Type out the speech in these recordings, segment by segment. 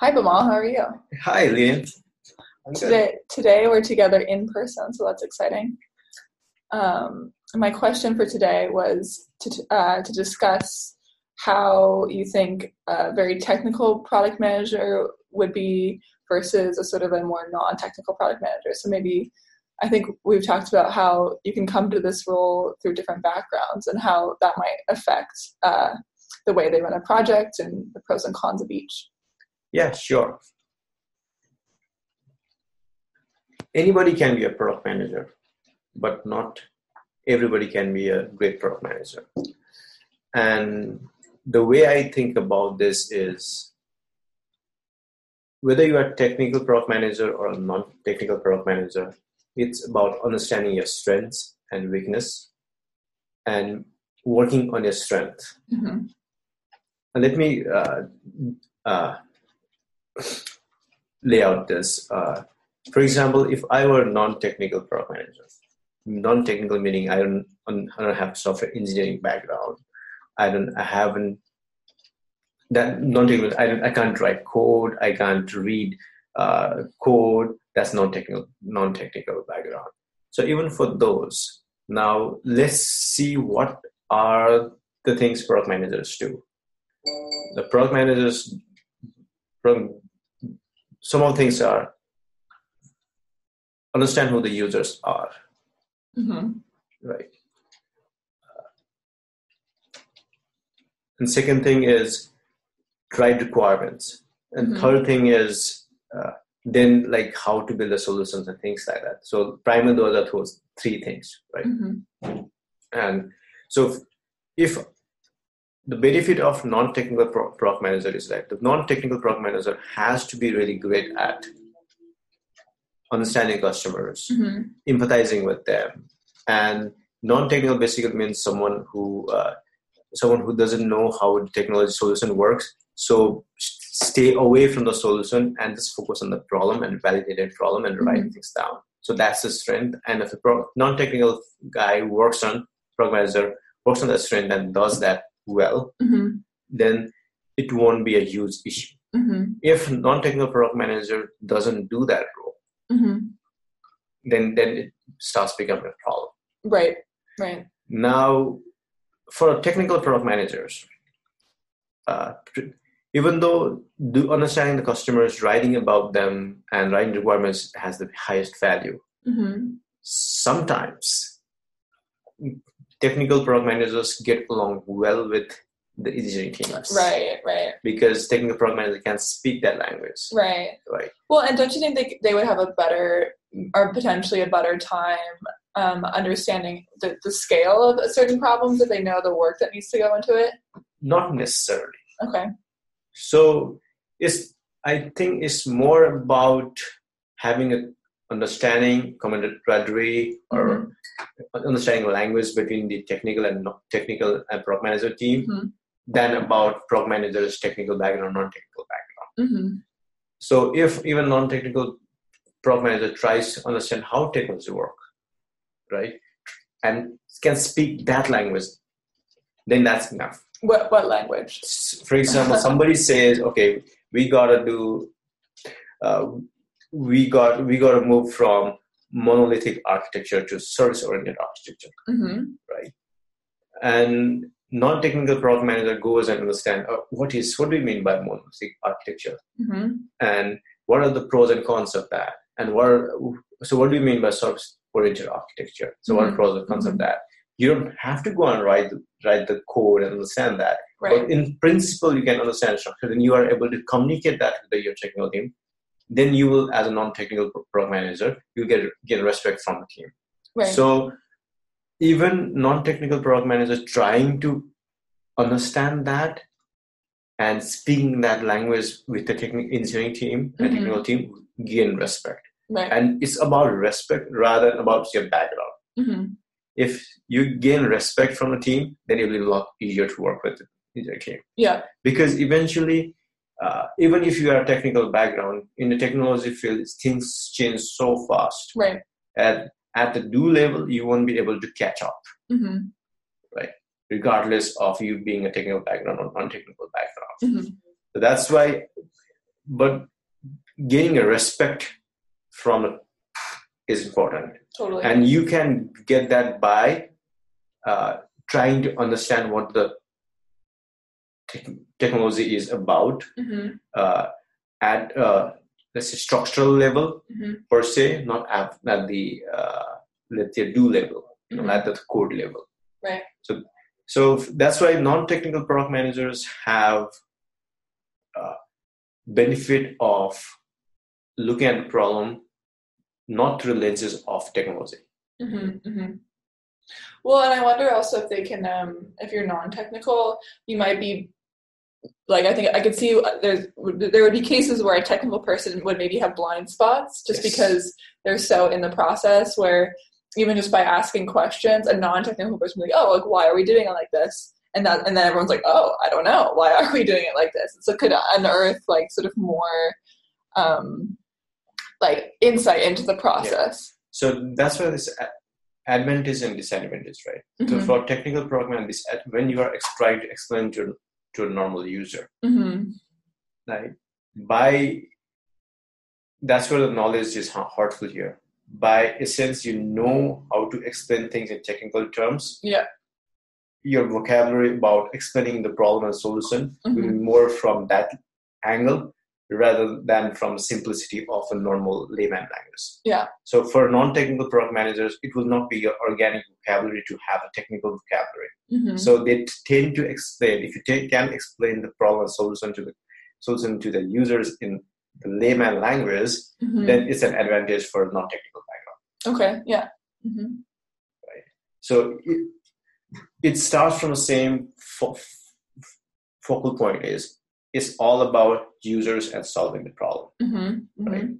Hi, Bimal. How are you? Hi, Liam. Today, today we're together in person, so that's exciting. Um, my question for today was to uh, to discuss how you think a very technical product manager would be versus a sort of a more non-technical product manager. So maybe I think we've talked about how you can come to this role through different backgrounds and how that might affect uh, the way they run a project and the pros and cons of each. Yeah, sure. Anybody can be a product manager, but not everybody can be a great product manager. And the way I think about this is whether you are a technical product manager or a non-technical product manager, it's about understanding your strengths and weakness and working on your strength. Mm-hmm. And let me uh, uh, lay out this. Uh, for example, if I were a non-technical product manager, non-technical meaning I don't, I don't have software engineering background. I don't, I haven't that non-technical. I, I can't write code. I can't read uh, code. That's non-technical, non-technical background. So even for those, now let's see what are the things product managers do. The product managers from some of the things are understand who the users are mm-hmm. right and second thing is write requirements and mm-hmm. third thing is uh, then like how to build the solutions and things like that so primarily those are those three things right mm-hmm. and so if, if the benefit of non-technical product manager is that the non-technical product manager has to be really great at understanding customers, mm-hmm. empathizing with them, and non-technical basically means someone who uh, someone who doesn't know how the technology solution works. So stay away from the solution and just focus on the problem and validate the problem and write mm-hmm. things down. So that's the strength. And if a pro- non-technical guy works on product manager works on the strength and does that well, mm-hmm. then it won't be a huge issue. Mm-hmm. If non-technical product manager doesn't do that role, mm-hmm. then then it starts becoming a problem. Right. Right. Now, for technical product managers, uh, even though do understanding the customers, writing about them, and writing requirements has the highest value, mm-hmm. sometimes technical product managers get along well with the engineering teams. Right, right. Because technical product managers can speak that language. Right. Right. Well, and don't you think they, they would have a better or potentially a better time um, understanding the, the scale of a certain problems if they know the work that needs to go into it? Not necessarily. Okay. So it's I think it's more about having a understanding camaraderie or mm-hmm. understanding language between the technical and technical and product manager team mm-hmm. than about product manager's technical background or non-technical background mm-hmm. so if even non-technical product manager tries to understand how technology work right and can speak that language then that's enough what, what language for example somebody says okay we gotta do uh, we got we got to move from monolithic architecture to service oriented architecture mm-hmm. right and non-technical product manager goes and understand uh, what is what do we mean by monolithic architecture mm-hmm. and what are the pros and cons of that and what are, so what do you mean by service oriented architecture so mm-hmm. what are the pros and cons of mm-hmm. that you don't have to go and write the, write the code and understand that right. but in principle you can understand structure and you are able to communicate that with your technical team then you will, as a non-technical product manager, you get get respect from the team. Right. So even non-technical product managers trying to understand that and speaking that language with the technical engineering team mm-hmm. and technical team gain respect. Right. And it's about respect rather than about your background. Mm-hmm. If you gain respect from the team, then it will be a lot easier to work with the team. Yeah. Because eventually uh, even if you are a technical background in the technology field things change so fast right at at the do level you won't be able to catch up mm-hmm. right regardless of you being a technical background or non-technical background mm-hmm. so that's why but gaining a respect from it is important. Totally. And you can get that by uh, trying to understand what the te- technology is about mm-hmm. uh, at uh, let's say structural level Mm-hmm. per se, not at, at the uh, let's say do level, you know, Mhm. at the code level. Right. So, so that's why non-technical product managers have uh, benefit of looking at the problem not through lenses of technology. Mm-hmm, mm-hmm. Well, and I wonder also if they can, um, if you're non-technical, you might be like I think I could see uh, there's there would be cases where a technical person would maybe have blind spots just Yes. because they're so in the process. Where even just by asking questions, a non-technical person would be like, "Oh, like why are we doing it like this?" And that, and then everyone's like, "Oh, I don't know. Why are we doing it like this?" and So could unearth like sort of more, um, like insight into the process. So that's why this advantage and disadvantage, right? So Mhm. for technical program, this when you are trying to explain to to a normal user, Mhm. like by that's where the knowledge is hurtful here. By essence, you know how to explain things in technical terms. Yeah. Your vocabulary about explaining the problem and solution will be Mhm. more from that angle rather than from simplicity of a normal layman language. Yeah. So for non-technical product managers, it will not be your organic vocabulary to have a technical vocabulary. Mhm. So they tend to explain. If you can explain the problem solution to the solution to the users in the layman language, Mhm. then it's an advantage for non-technical background. Okay. Yeah. hmm So it, it starts from the same fo- focal point is it's all about users and solving the problem. hmm Right.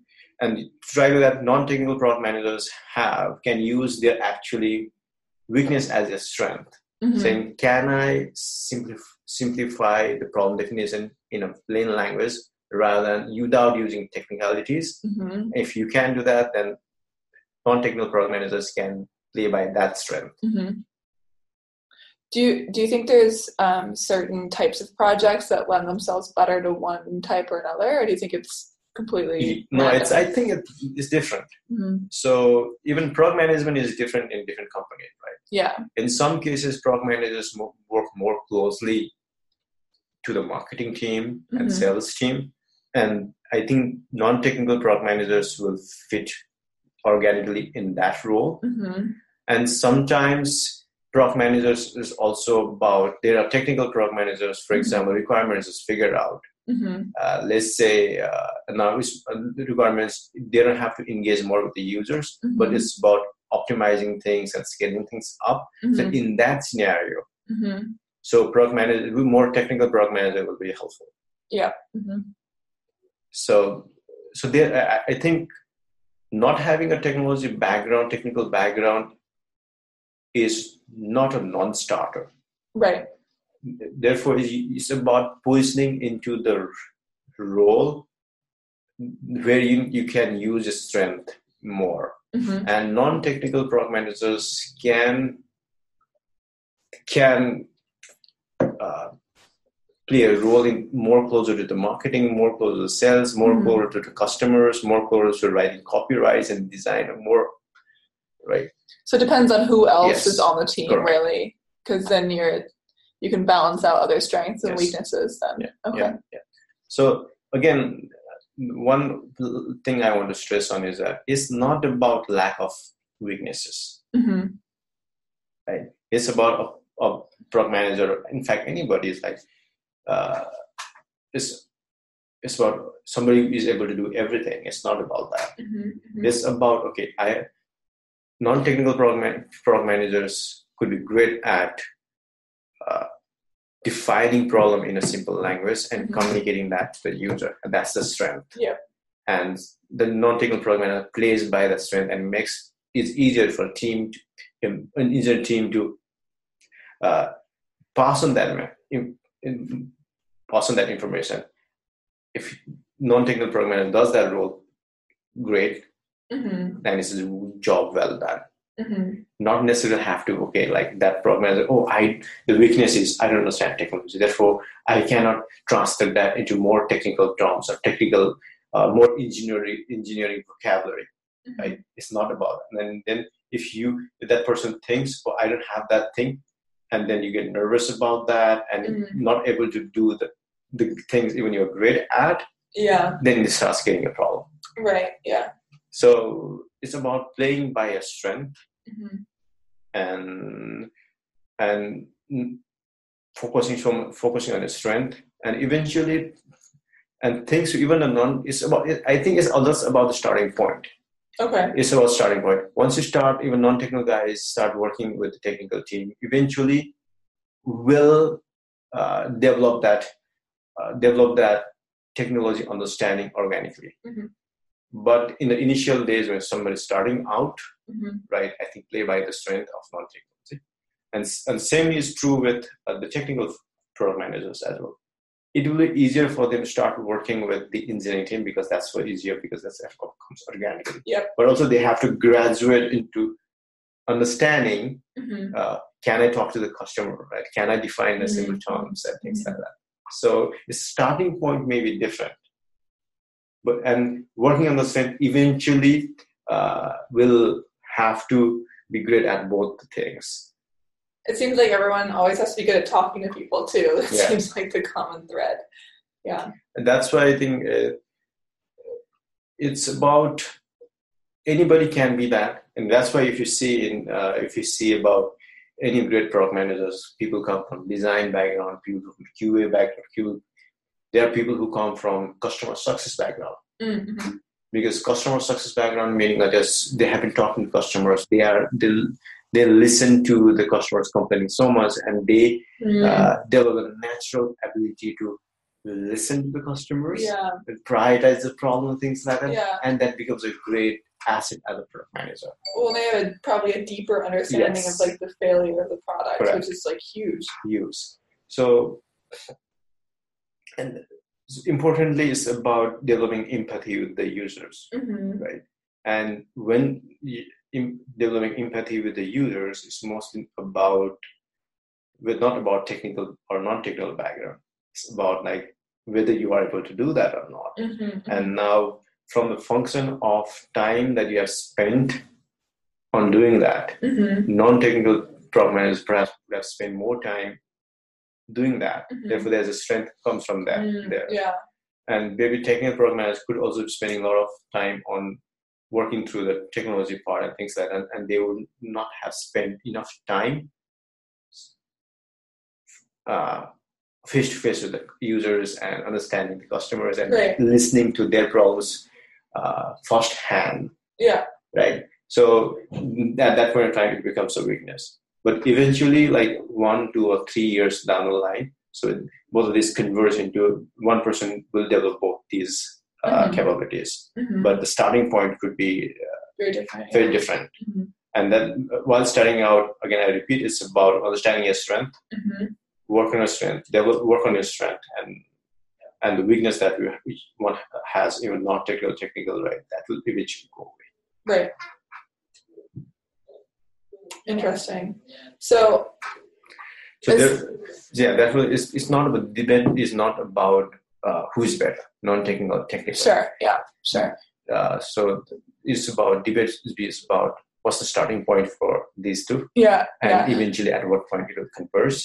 And to that non-technical product managers have can use their actually weakness as a strength. hmm saying, can I simplif- simplify the problem definition in a plain language rather than without using technicalities? hmm If you can do that, then non-technical product managers can play by that strength. hmm Do you do you think there's um, certain types of projects that lend themselves better to one type or another, or do you think it's completely No, it's. I think it's different. Mhm. So even product management is different in different companies, right? Yeah. In some cases, product managers work more closely to the marketing team and Mhm. sales team, and I think non-technical product managers will fit organically in that role. hmm And sometimes product managers is also about there are technical product managers, for Mhm. example, requirements is figured out. hmm Uh, let's say uh, now uh, requirements they don't have to engage more with the users, but Mhm. it's about optimizing things and scaling things up. So hmm in that scenario, hmm so product manager, more technical product manager will be helpful. Yeah. So, so there, I, I think not having a technology background, technical background, is not a non-starter. Right. Therefore, it's- about positioning into the role where you, you can use your strength more. hmm And non-technical product managers can can uh, play a role in more closer to the marketing, more closer to sales, more Mhm. closer to the customers, more closer to writing copyrights and design, more right. So it depends on who else Yes. is on the team, Correct. really, because then you're you can balance out other strengths and Yes. weaknesses. Then. Yeah, Okay. Yeah, yeah. So again, one thing I want to stress on is that it's not about lack of weaknesses. hmm It's about a, a product manager. In fact, anybody is like, uh, it's it's about somebody who is able to do everything. It's not about that. hmm It's about okay, I non-technical product, man, product managers could be great at uh, defining problem in a simple language and Mhm. communicating that to the user, and that's the strength. Yeah. And the non-technical product manager plays by that strength and makes it easier for a team, to, an engineer team to uh, pass on that in, in, pass on that information. If non-technical product manager does that role, great hmm then it's a job well done. Mm-hmm. Not necessarily have to, okay, like that programmer, oh, I, the weakness is I don't understand technology. Therefore, I cannot translate that into more technical terms or technical, uh, more engineering, engineering vocabulary. Mm-hmm. Right? It's not about that. And then, then if you, if that person thinks, oh, I don't have that thing, and then you get nervous about that and mm-hmm. not able to do the, the things even you're great at, yeah, then it starts getting a problem. Right. Yeah. So it's about playing by your strength mm-hmm. and and focusing from focusing on the strength and eventually and things even a non it's about I think it's just about the starting point. Okay. It's about starting point. Once you start, even non-technical guys start working with the technical team. Eventually, will uh, develop that uh, develop that technology understanding organically. Mm-hmm. But in the initial days when somebody's starting out, mm-hmm. right, I think play by the strength of non-technology. And, and same is true with uh, the technical product managers as well. It will be easier for them to start working with the engineering team because that's what easier because that's comes organically. Yep. But also they have to graduate into understanding mm-hmm. uh, can I talk to the customer, right? Can I define the simple mm-hmm. terms and things mm-hmm. like that. So the starting point may be different but and working on the same eventually uh, will have to be great at both things. It seems like everyone always has to be good at talking to people too. It yeah. seems like the common thread. Yeah. And that's why i think uh, it's about anybody can be that. And that's why if you see in uh, if you see about any great product managers people come from design background people from qa background people there are people who come from customer success background. Mm-hmm. Because customer success background meaning that just they have been talking to customers, they are they, they listen to the customers complaining so much, and they mm. uh, develop a natural ability to listen to the customers yeah. and prioritize the problem, things like that, yeah. and that becomes a great asset as a product manager. Well, they have a, probably a deeper understanding yes. of like the failure of the product, Correct. which is like huge. Huge. So and importantly it's about developing empathy with the users mm-hmm. right and when in developing empathy with the users it's mostly about with not about technical or non-technical background it's about like whether you are able to do that or not mm-hmm. mm-hmm. and now from the function of time that you have spent on doing that mm-hmm. non-technical programmers perhaps would have spent more time doing that. Mm-hmm. Therefore, there's a strength comes from that. Mm, there. Yeah. And maybe technical programmers could also be spending a lot of time on working through the technology part and things like that, and, and they would not have spent enough time face to face with the users and understanding the customers and right. listening to their problems uh, firsthand. Yeah. Right. So at that point in time, it becomes a weakness but eventually like one two or three years down the line so both of these converge into one person will develop both these uh, mm-hmm. capabilities mm-hmm. but the starting point could be uh, very different very different mm-hmm. and then uh, while starting out again i repeat it's about understanding your strength mm-hmm. work on your strength develop work on your strength and and the weakness that we, one has even not technical technical right that will eventually go away right Interesting. So, so there, yeah, definitely, it's, it's not about debate is not about uh, who's better, non-technical, technical. Sure. Yeah. Sure. Uh, so it's about debate is about what's the starting point for these two. Yeah. And yeah. eventually, at what point it will converge,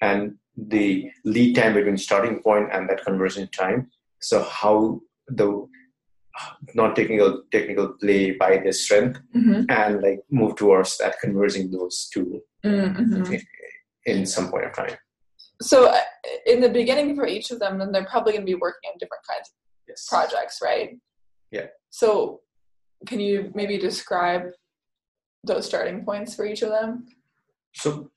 and the lead time between starting point and that conversion time. So how the non-technical technical play by their strength mm-hmm. and like move towards that converging those 2 mm-hmm. in, some point of time so uh, in the beginning for each of them then they're probably going to be working on different kinds of yes. projects right yeah so can you maybe describe those starting points for each of them so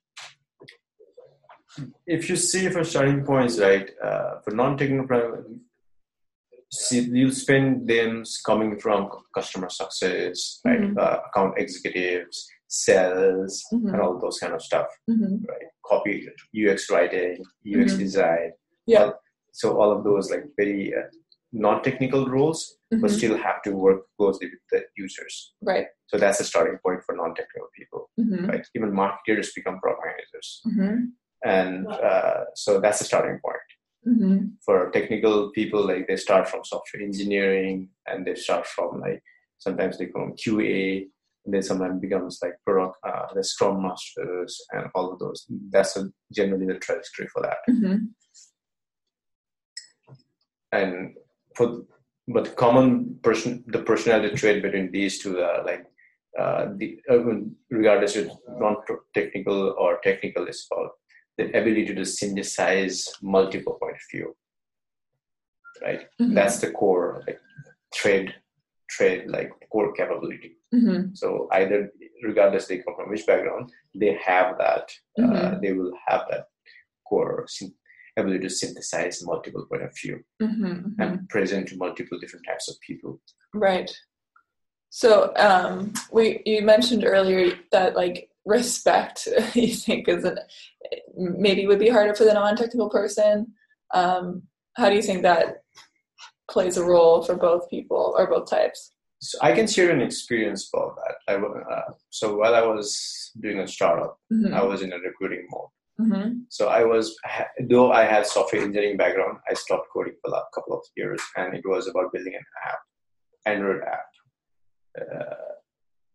if you see for starting points right uh, for non-technical see, you spend them coming from customer success, right? Mm-hmm. Uh, account executives, sales, mm-hmm. and all those kind of stuff, mm-hmm. right? Copy, UX writing, UX mm-hmm. design. Yeah. So all of those like very uh, non-technical roles, mm-hmm. but still have to work closely with the users. Right. So that's the starting point for non-technical people. Mm-hmm. Right. Even marketers become product managers, mm-hmm. and uh, so that's the starting point. Mm-hmm. For technical people, like they start from software engineering, and they start from like sometimes they come QA, and then sometimes becomes like product, uh, the Scrum masters, and all of those. That's a, generally the trajectory for that. Mm-hmm. And for but the common person, the personality trait between these two are like uh, the uh, regardless of non-technical or technical is about the ability to synthesize multiple point of view right mm-hmm. that's the core like trade trade like core capability mm-hmm. so either regardless they come from which background they have that uh, mm-hmm. uh, they will have that core ability to synthesize multiple point of view mm-hmm, mm-hmm. and present to multiple different types of people right so um, we you mentioned earlier that like respect you think is an, maybe would be harder for the non-technical person. Um, how do you think that plays a role for both people or both types? So i can share an experience about that. I, uh, so while i was doing a startup mm-hmm. i was in a recruiting mode. Mm-hmm. so i was though i had software engineering background i stopped coding for a couple of years and it was about building an app android app uh,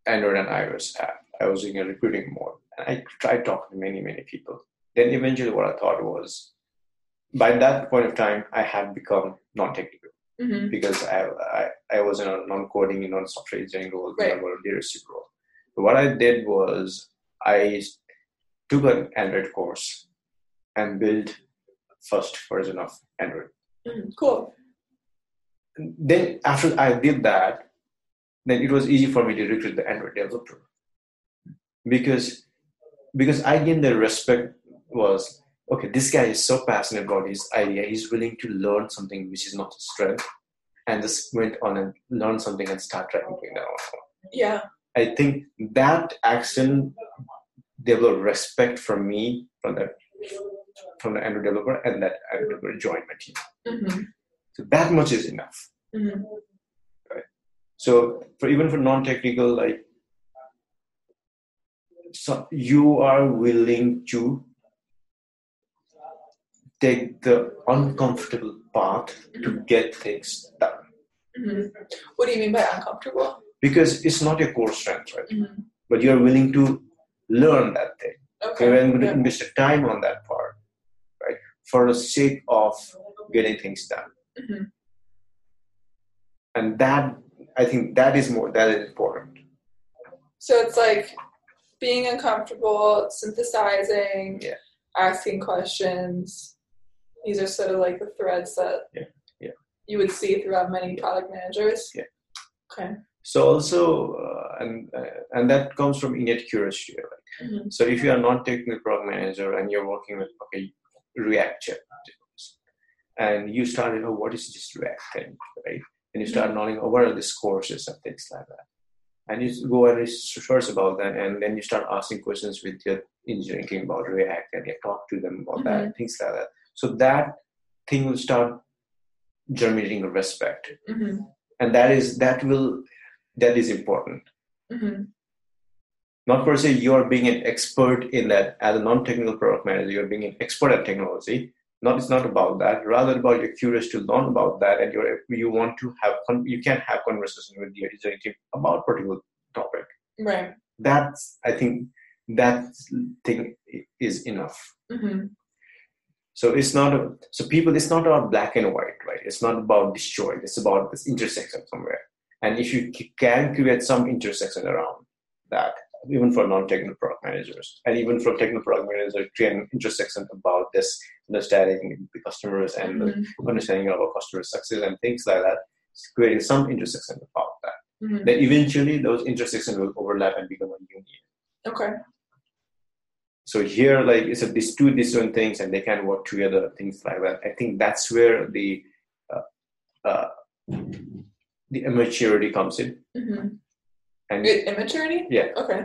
android and ios app I was doing a recruiting mode. And I tried talking to many, many people. Then eventually what I thought was, by that point of time, I had become non-technical mm-hmm. because I, I, I was in a non-coding, non-software engineering role, right. a leadership role. But what I did was I took an Android course and built first version of Android. Mm, cool. Then after I did that, then it was easy for me to recruit the Android developer because because I gained the respect was okay. This guy is so passionate about his idea. He's willing to learn something which is not his strength, and just went on and learn something and start trying to bring that. Yeah, I think that action developed respect from me from the from the Android developer, and that Android developer joined my team. Mm-hmm. So that much is enough. Mm-hmm. Right. So for even for non-technical, like so you are willing to take the uncomfortable path to get things done. Mm-hmm. What do you mean by uncomfortable? Because it's not your core strength, right? Mm-hmm. But you're willing to learn that thing. Okay. You're willing to invest time on that part, right? For the sake of getting things done. Mm-hmm. And that, I think, that is more that is important. So it's like being uncomfortable, synthesizing, yeah. asking questions. These are sort of like the threads that yeah. Yeah. you would see throughout many product managers. Yeah. Okay. So also, uh, and uh, and that comes from innate curiosity. Right? Mm-hmm. So if you are not technical product manager and you're working with okay React chip, and you start, started, oh, what is this React thing, right? And you start mm-hmm. knowing, oh, what are these courses and things like that and you go and research about that and then you start asking questions with your engineering team about react and you talk to them about mm-hmm. that things like that so that thing will start germinating a respect mm-hmm. and that is that will that is important mm-hmm. not per se you're being an expert in that as a non-technical product manager you're being an expert at technology not it's not about that. Rather about you're curious to learn about that and you're you want to have you can have conversation with your team about particular topic. Right. That's i think that thing is enough. Mm-hmm. so it's not a, so people it's not about black and white right? It's not about destroyed it's about this intersection somewhere. And if you can create some intersection around that even for non-technical product managers and even for technical product managers create intersection about this understanding the customers and mm-hmm. the understanding of our customer success and things like that, creating some intersection about that. Mm-hmm. Then eventually those intersections will overlap and become a union. Okay. So here, like it's a, these two different things, and they can work together. Things like that. I think that's where the uh, uh, the immaturity comes in. Mm-hmm. And immaturity. Yeah. Okay.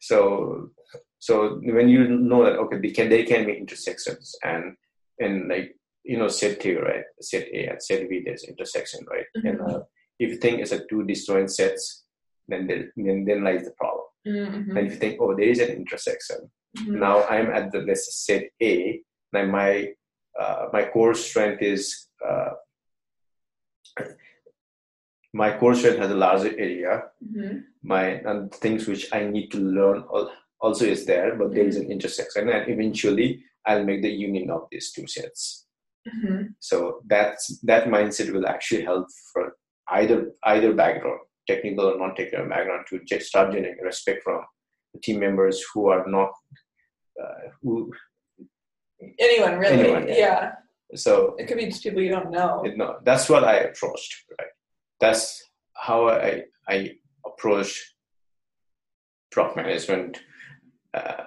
So so when you know that okay, they can they can make intersections and and like you know set A right set A and set B there's intersection right mm-hmm. and uh, if you think it's a two disjoint sets then there, then then lies the problem mm-hmm. and if you think oh there is an intersection mm-hmm. now I'm at the let's set A now my uh, my core strength is uh, my strength has a larger area. Mm-hmm. My and things which I need to learn also is there, but there is an intersection, and eventually I'll make the union of these two sets. Mm-hmm. So that's that mindset will actually help for either either background, technical or non-technical background, to start generating respect from the team members who are not uh, who anyone really anyone, yeah. yeah. so it could be just people you don't know it, no that's what i approached right that's how i i approach product management uh,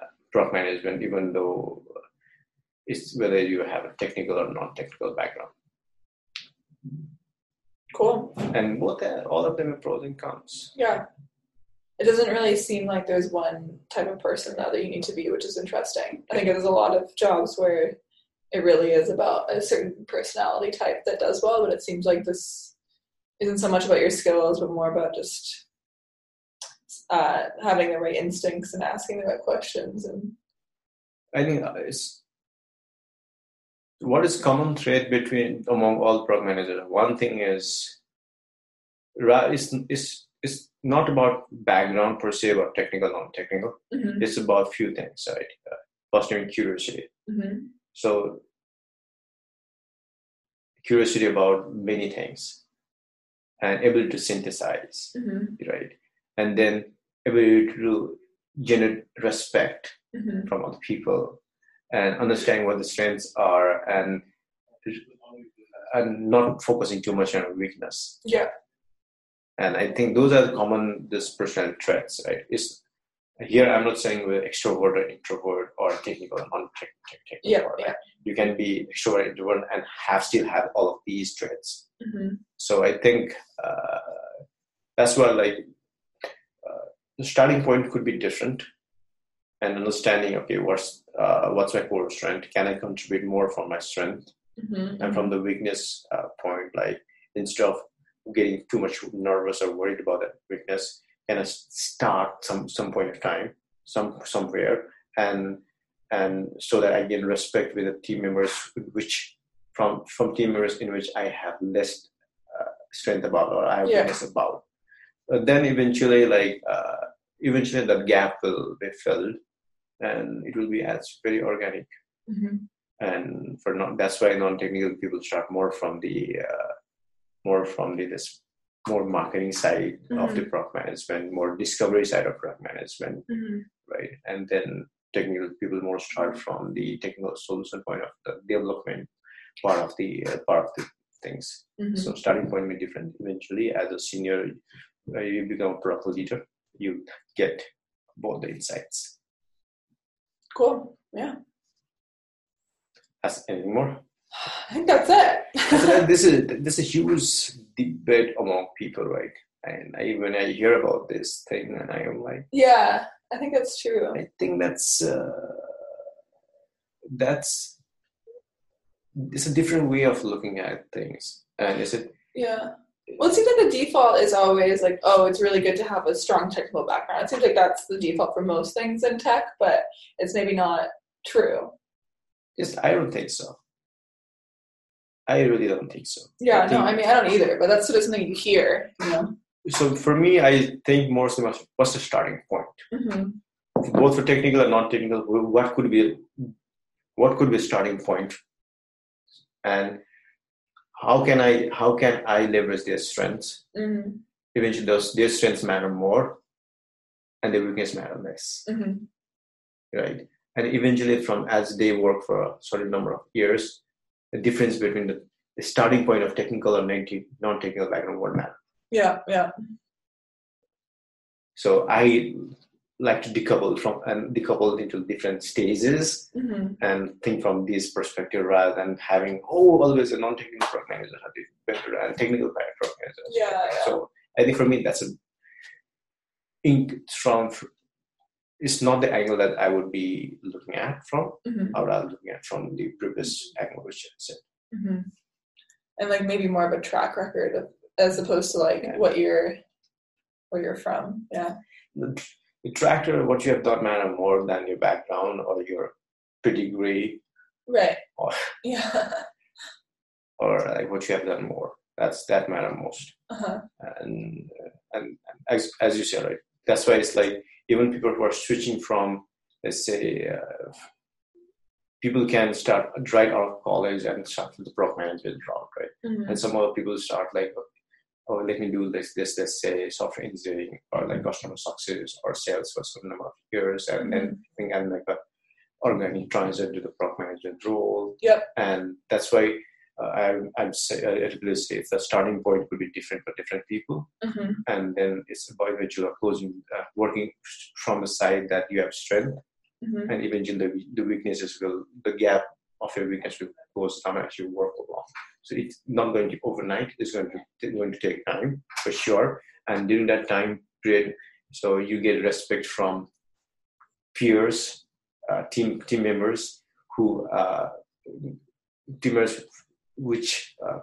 management even though it's whether you have a technical or non-technical background. Cool. And both all of them are pros and cons. Yeah. It doesn't really seem like there's one type of person that you need to be, which is interesting. I think there's a lot of jobs where it really is about a certain personality type that does well, but it seems like this isn't so much about your skills, but more about just uh, having the right instincts and asking the right questions. And I think it's what is common thread between among all product managers. One thing is is is is not about background per se, about technical, non-technical. Mm-hmm. It's about few things, right? Uh, fostering curiosity. Mm-hmm. So curiosity about many things and ability to synthesize, mm-hmm. right? And then ability to generate respect mm-hmm. from other people and understanding what the strengths are and and not focusing too much on weakness. Yeah and i think those are the common this personality traits right is here i'm not saying we're extrovert or introvert or technical or non-technical yeah, right? yeah. you can be extrovert introvert and have still have all of these traits mm-hmm. so i think uh, that's what like uh, the starting point could be different and understanding okay what's uh, what's my core strength can i contribute more from my strength mm-hmm. and from the weakness uh, point like instead of getting too much nervous or worried about that weakness can start some some point of time some somewhere and and so that I gain respect with the team members which from from team members in which I have less uh, strength about or I have yeah. less about. But then eventually, like uh, eventually, that gap will be filled, and it will be as very organic. Mm-hmm. And for not that's why non-technical people start more from the uh, more from the this more marketing side mm-hmm. of the mm-hmm. product management, more discovery side of product management, mm-hmm. right? And then technical people more start from the technical solution point of the development part of the uh, part of the things. Mm-hmm. So starting point may be different. Eventually, as a senior, uh, you become a product leader. You get both the insights. Cool. Yeah. Has anything more? I think that's it. this is this is a huge debate among people, right? And I, when I hear about this thing, and I am like, yeah, I think that's true. I think that's uh, that's it's a different way of looking at things, and is it? Yeah. Well, it seems like the default is always like, oh, it's really good to have a strong technical background. It seems like that's the default for most things in tech, but it's maybe not true. Yes, I don't think so. I really don't think so. Yeah, I no, I mean I don't either, but that's sort of something you hear, you know. So for me, I think more so much what's the starting point, mm-hmm. both for technical and non-technical. What could be, what could be a starting point, and how can I how can I leverage their strengths? Mm-hmm. Eventually, those their strengths matter more, and their weakness matter less. Mm-hmm. Right, and eventually, from as they work for a certain number of years, the difference between the, the starting point of technical or non-technical background won't matter. Yeah, yeah. So I like to decouple from and decouple into different stages mm-hmm. and think from this perspective rather than having oh always a non-technical manager have better and technical manager. Yeah, yeah. So I think for me that's a in from it's not the angle that I would be looking at from, mm-hmm. or I'm looking at from the previous angle which I said. Mm-hmm. And like maybe more of a track record of, as opposed to like yeah. what you're where you're from. Yeah. The, the tractor, what you have done matter more than your background or your pedigree. Right. Or, yeah. Or like what you have done more. That's that matter most. Uh-huh. And and as as you said, right, that's why it's like even people who are switching from let's say uh, people can start right out of college and start with the product management route, right? Mm-hmm. And some other people start like, oh, let me do this, this, let's say software engineering or like customer success or sales for a certain number of years, and then mm-hmm. think I'm like a organic transition to the product management role. Yep. And that's why uh, I'm, I'm say, uh, say the starting point could be different for different people, mm-hmm. and then it's about are closing, uh, working from the side that you have strength, mm-hmm. and eventually the, the weaknesses will, the gap of your weakness will close down as you work along. So it's not going to overnight. It's going to going to take time for sure, and during that time period, so you get respect from peers, uh, team team members who uh, team members which uh,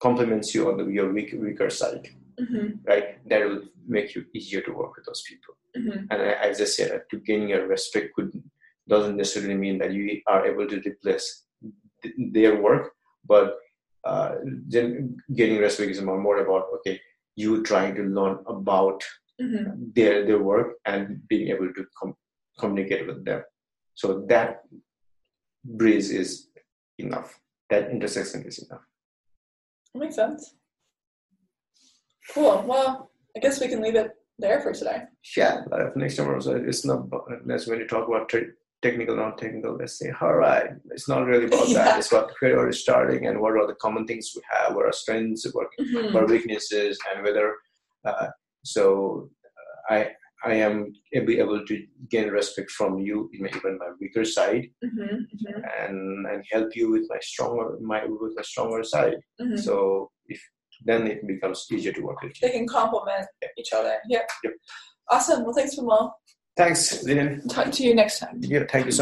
complements you on the, your weak, weaker side, mm-hmm. right? That will make you easier to work with those people. Mm-hmm. And as I said, to gain your respect could doesn't necessarily mean that you are able to replace th- their work, but uh, then getting respect is more, more about okay, you trying to learn about mm-hmm. their their work and being able to com- communicate with them. So that breeze is enough that intersection is enough. That makes sense. Cool. Well, I guess we can leave it there for today. Yeah, but if next time it's not. That's when you talk about technical, non-technical. Let's say, all right, it's not really about yeah. that. It's about where are we starting and what are the common things we have, what are strengths, what, mm-hmm. what are weaknesses, and whether. Uh, so, uh, I I am be able to gain respect from you, even my weaker side, mm-hmm, mm-hmm. and and help you with my stronger my with my stronger side. Mm-hmm. So if then it becomes easier to work with you. They can complement yeah. each other. Yep. Yep. Awesome. Well, thanks, Vimal. Thanks, Lynn. Talk to you next time. Yeah, thank you so much.